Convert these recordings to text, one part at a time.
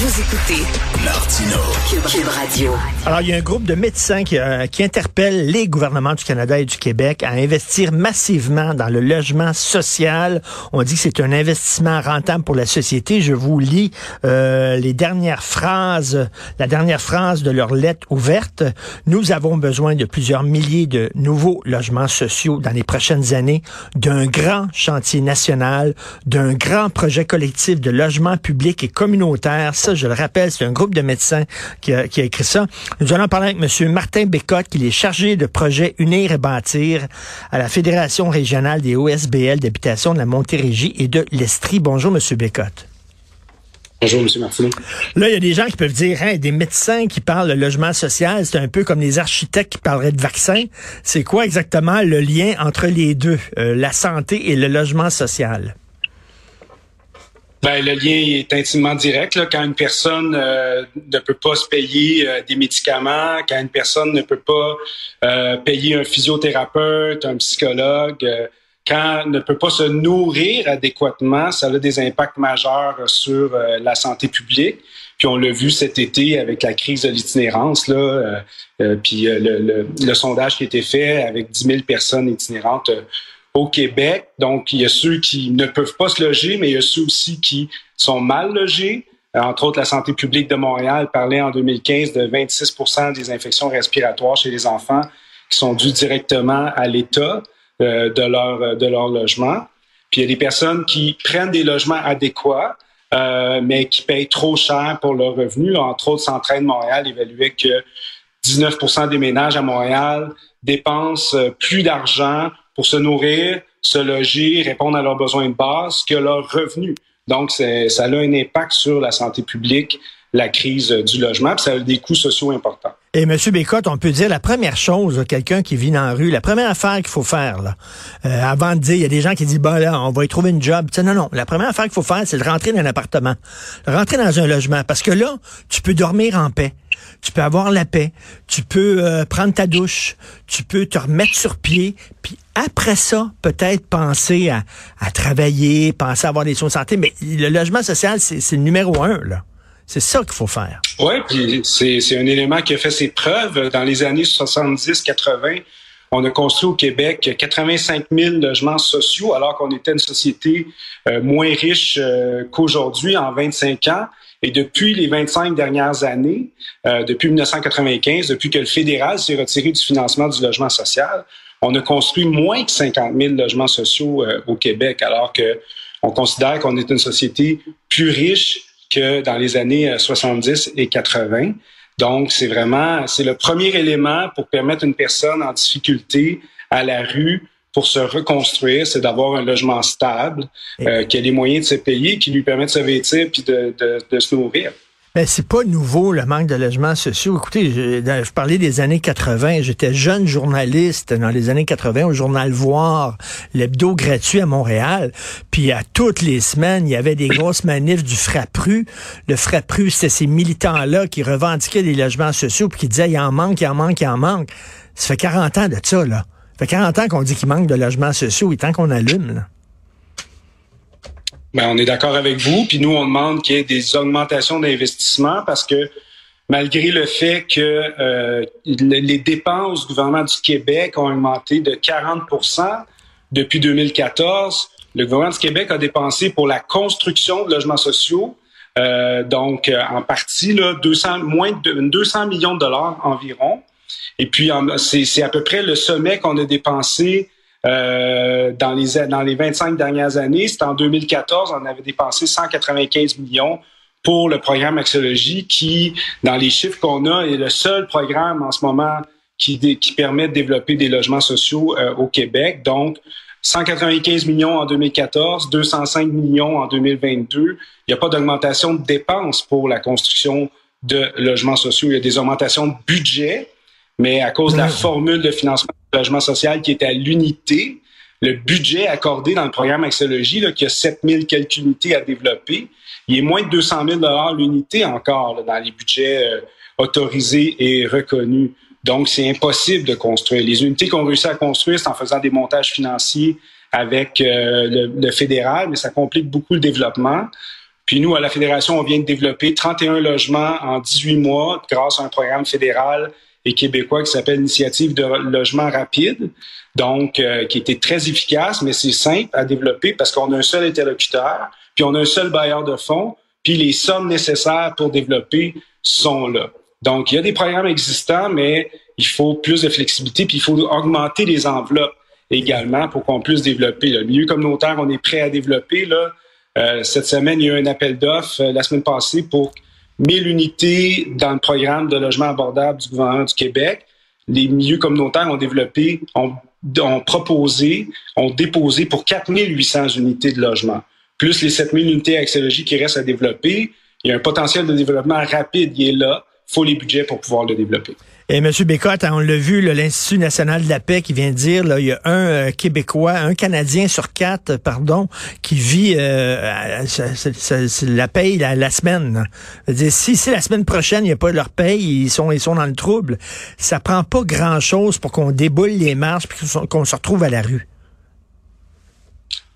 Vous écoutez Martino. Cube, Radio. Alors, il y a un groupe de médecins qui, euh, qui interpelle les gouvernements du Canada et du Québec à investir massivement dans le logement social. On dit que c'est un investissement rentable pour la société. Je vous lis euh, les dernières phrases, la dernière phrase de leur lettre ouverte. Nous avons besoin de plusieurs milliers de nouveaux logements sociaux dans les prochaines années, d'un grand chantier national, d'un grand projet collectif de logement public et communautaire je le rappelle, c'est un groupe de médecins qui a, écrit ça. Nous allons parler avec M. Martin Bécotte, qui est chargé de projet Unir et bâtir à la Fédération régionale des OSBL d'habitation de la Montérégie et de l'Estrie. Bonjour, M. Bécotte. Bonjour, M. Martineau. Là, il y a des gens qui peuvent dire, hein, des médecins qui parlent de logement social, c'est un peu comme les architectes qui parleraient de vaccins. C'est quoi exactement le lien entre les deux, euh, la santé et le logement social? Ben, le lien est intimement direct. Là, quand une personne euh, ne peut pas se payer euh, des médicaments, quand une personne ne peut pas euh, payer un physiothérapeute, un psychologue, quand ne peut pas se nourrir adéquatement, ça a des impacts majeurs sur la santé publique. Puis on l'a vu cet été avec la crise de l'itinérance, là, puis le, le, le, sondage qui a été fait avec 10 000 personnes itinérantes au Québec. Donc, il y a ceux qui ne peuvent pas se loger, mais il y a ceux aussi qui sont mal logés. Euh, entre autres, la santé publique de Montréal parlait en 2015 de 26% des infections respiratoires chez les enfants qui sont dues directement à l'état euh, de leur de leur logement. Puis il y a des personnes qui prennent des logements adéquats, euh, mais qui payent trop cher pour leurs revenus. Entre autres, Centraide Montréal évaluait que 19 des ménages à Montréal dépensent plus d'argent pour se nourrir, se loger, répondre à leurs besoins de base que leurs revenus. Donc, ça a un impact sur la santé publique, la crise du logement, puis ça a des coûts sociaux importants. Et M. Bécotte, on peut dire la première chose, quelqu'un qui vit dans la rue, la première affaire qu'il faut faire, euh, avant de dire, il y a des gens qui disent, bah là, on va y trouver une job. non, non, la première affaire qu'il faut faire, c'est de rentrer dans un appartement, rentrer dans un logement, parce que là, tu peux dormir en paix tu peux avoir la paix, tu peux euh, prendre ta douche, tu peux te remettre sur pied, puis après ça, peut-être penser à, travailler, penser à avoir des soins de santé, mais le logement social, c'est le numéro un, là. C'est ça qu'il faut faire. Oui, puis c'est un élément qui a fait ses preuves dans les années 70-80. On a construit au Québec 85 000 logements sociaux alors qu'on était une société euh, moins riche euh, qu'aujourd'hui en 25 ans. Et depuis les 25 dernières années, euh, depuis 1995, depuis que le fédéral s'est retiré du financement du logement social, on a construit moins que 50 000 logements sociaux euh, au Québec, alors que on considère qu'on est une société plus riche que dans les années 70 euh, et 80. Donc, c'est vraiment, c'est le premier élément pour permettre une personne en difficulté à la rue pour se reconstruire, c'est d'avoir un logement stable, euh, qui a les moyens de se payer, qui lui permet de se vêtir puis de, de, de se nourrir. Mais c'est pas nouveau le manque de logements sociaux. Écoutez, je, je parlais des années 80. J'étais jeune journaliste dans les années 80 au journal Voir, l'hebdo gratuit à Montréal. Puis à toutes les semaines, il y avait des grosses manifs du Frappru. Le Frappru, c'était ces militants-là qui revendiquaient des logements sociaux puis qui disaient il en manque, il en manque, il en manque. Ça fait 40 ans de ça, là fait 40 ans qu'on dit qu'il manque de logements sociaux et tant qu'on allume. Là. Ben, on est d'accord avec vous. Puis nous, on demande qu'il y ait des augmentations d'investissement parce que malgré le fait que euh, les dépenses du gouvernement du Québec ont augmenté de 40% depuis 2014, le gouvernement du Québec a dépensé pour la construction de logements sociaux, euh, donc euh, en partie là, 200, moins de 200 millions de dollars environ. Et puis, c'est à peu près le sommet qu'on a dépensé euh, dans, les, dans les 25 dernières années. C'était en 2014, on avait dépensé 195 millions pour le programme Axiologie qui, dans les chiffres qu'on a, est le seul programme en ce moment qui, qui permet de développer des logements sociaux euh, au Québec. Donc, 195 millions en 2014, 205 millions en 2022. Il n'y a pas d'augmentation de dépenses pour la construction de logements sociaux. Il y a des augmentations de budget, mais à cause de la formule de financement du logement social qui était à l'unité, le budget accordé dans le programme Axiologie, là, qui a 7000 quelques unités à développer, il est moins de 200 000 l'unité encore dans les budgets euh, autorisés et reconnus. Donc, c'est impossible de construire. Les unités qu'on réussit à construire, c'est en faisant des montages financiers avec le, le, fédéral, mais ça complique beaucoup le développement. Puis nous, à la Fédération, on vient de développer 31 logements en 18 mois grâce à un programme fédéral et québécois qui s'appelle Initiative de logement rapide, donc euh, qui était très efficace, mais c'est simple à développer parce qu'on a un seul interlocuteur, puis on a un seul bailleur de fonds, puis les sommes nécessaires pour développer sont là. Donc, il y a des programmes existants, mais il faut plus de flexibilité, puis il faut augmenter les enveloppes également pour qu'on puisse développer. Le milieu communautaire, on est prêt à développer. Euh, cette semaine, il y a eu un appel d'offres euh, la semaine passée pour 1000 unités dans le programme de logement abordable du gouvernement du Québec. Les milieux communautaires ont développé, ont, ont proposé, ont déposé pour 4800 unités de logement, plus les 7000 unités axiologiques qui restent à développer. Il y a un potentiel de développement rapide qui est là. Il faut les budgets pour pouvoir le développer. Et M. Bécotte, on l'a vu, l'Institut national de la paix qui vient de dire, là, il y a un euh, Québécois, un Canadien sur quatre, pardon, qui vit euh, la paye la, semaine. Si, si la semaine prochaine, il n'y a pas de leur paye, ils sont, ils sont dans le trouble. Ça prend pas grand-chose pour qu'on déboule les marches et qu'on se retrouve à la rue.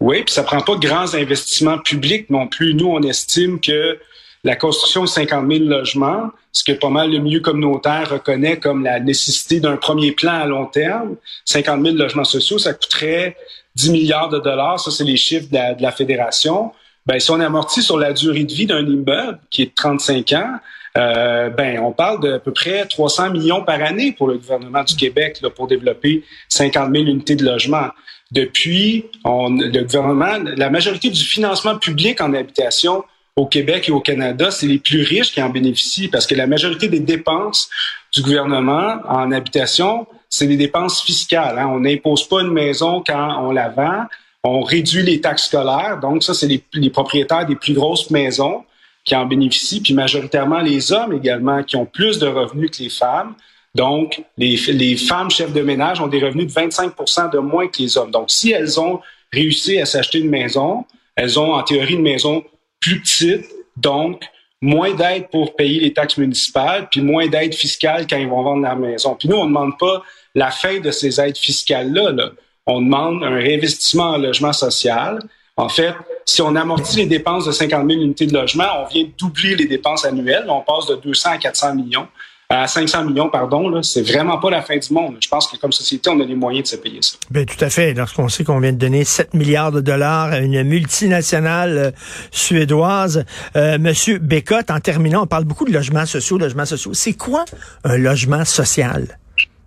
Oui, puis ça prend pas de grands investissements publics non plus. Nous, on estime que la construction de 50 000 logements, ce que pas mal le milieu communautaire reconnaît comme la nécessité d'un premier plan à long terme. 50 000 logements sociaux, ça coûterait 10 milliards de dollars. Ça, c'est les chiffres de la, fédération. Ben, si on amortit sur la durée de vie d'un immeuble qui est de 35 ans, euh, ben, on parle d'à peu près 300 millions par année pour le gouvernement du Québec là, pour développer 50 000 unités de logement. Depuis, le gouvernement, la majorité du financement public en habitation au Québec et au Canada, c'est les plus riches qui en bénéficient parce que la majorité des dépenses du gouvernement en habitation, c'est des dépenses fiscales. Hein. On n'impose pas une maison quand on la vend. On réduit les taxes scolaires. Donc, ça, c'est les, propriétaires des plus grosses maisons qui en bénéficient, puis majoritairement les hommes également qui ont plus de revenus que les femmes. Donc, les, les femmes chefs de ménage ont des revenus de 25% de moins que les hommes. Donc, si elles ont réussi à s'acheter une maison, elles ont en théorie une maison plus petite, donc moins d'aide pour payer les taxes municipales, puis moins d'aide fiscale quand ils vont vendre leur maison. Puis nous, on ne demande pas la fin de ces aides fiscales-là. Là. On demande un réinvestissement en logement social. En fait, si on amortit les dépenses de 50 000 unités de logement, on vient doubler les dépenses annuelles. On passe de 200 à 400 millions à 500 millions, pardon, là, c'est vraiment pas la fin du monde. Je pense que comme société, on a les moyens de se payer ça. Bien, tout à fait. Lorsqu'on sait qu'on vient de donner 7 milliards de dollars à une multinationale euh, suédoise, euh, Monsieur Bécotte, en terminant, on parle beaucoup de logements sociaux, logements sociaux. C'est quoi un logement social?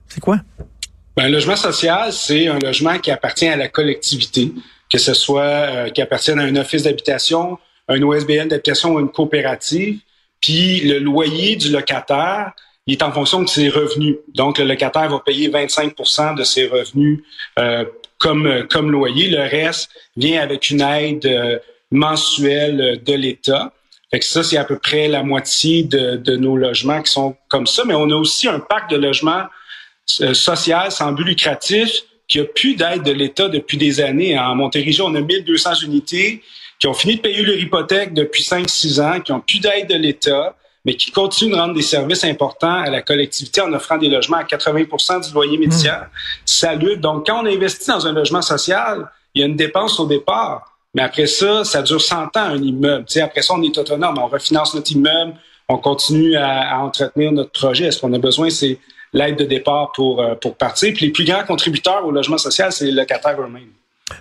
C'est quoi? Ben, un logement social, c'est un logement qui appartient à la collectivité, que ce soit euh, qui appartienne à un office d'habitation, un OSBN d'habitation ou une coopérative. Puis le loyer du locataire, il est en fonction de ses revenus. Donc, le locataire va payer 25% de ses revenus euh, comme, comme loyer. Le reste vient avec une aide euh, mensuelle de l'État. Fait que ça, c'est à peu près la moitié de, de, nos logements qui sont comme ça. Mais on a aussi un parc de logements euh, social sans but lucratif qui a plus d'aide de l'État depuis des années. En Montérégie, on a 1200 unités qui ont fini de payer leur hypothèque depuis 5-6 ans, qui ont plus d'aide de l'État mais qui continue de rendre des services importants à la collectivité en offrant des logements à 80% du loyer médian. Salut. Donc, quand on investit dans un logement social, il y a une dépense au départ. Mais après ça, ça dure 100 ans, un immeuble. sais, après ça, on est autonome. On refinance notre immeuble. On continue à, entretenir notre projet. Est-ce qu'on a besoin? C'est l'aide de départ pour, euh, pour partir? Puis les plus grands contributeurs au logement social, c'est les locataires eux-mêmes.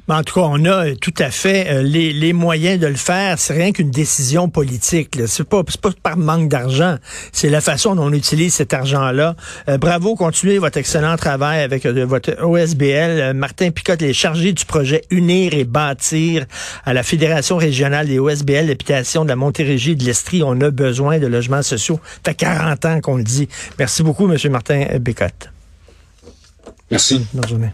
Mais en tout cas, on a tout à fait euh, les, les, moyens de le faire. C'est rien qu'une décision politique. C'est pas, pas par manque d'argent. C'est la façon dont on utilise cet argent-là. Euh, bravo, continuez votre excellent travail avec euh, votre OSBL. Martin Picotte est chargé du projet Unir et bâtir à la Fédération régionale des OSBL d'habitation de la Montérégie et de l'Estrie. On a besoin de logements sociaux. Ça fait 40 ans qu'on le dit. Merci beaucoup, Monsieur Martin Picotte. Merci. Bonne journée.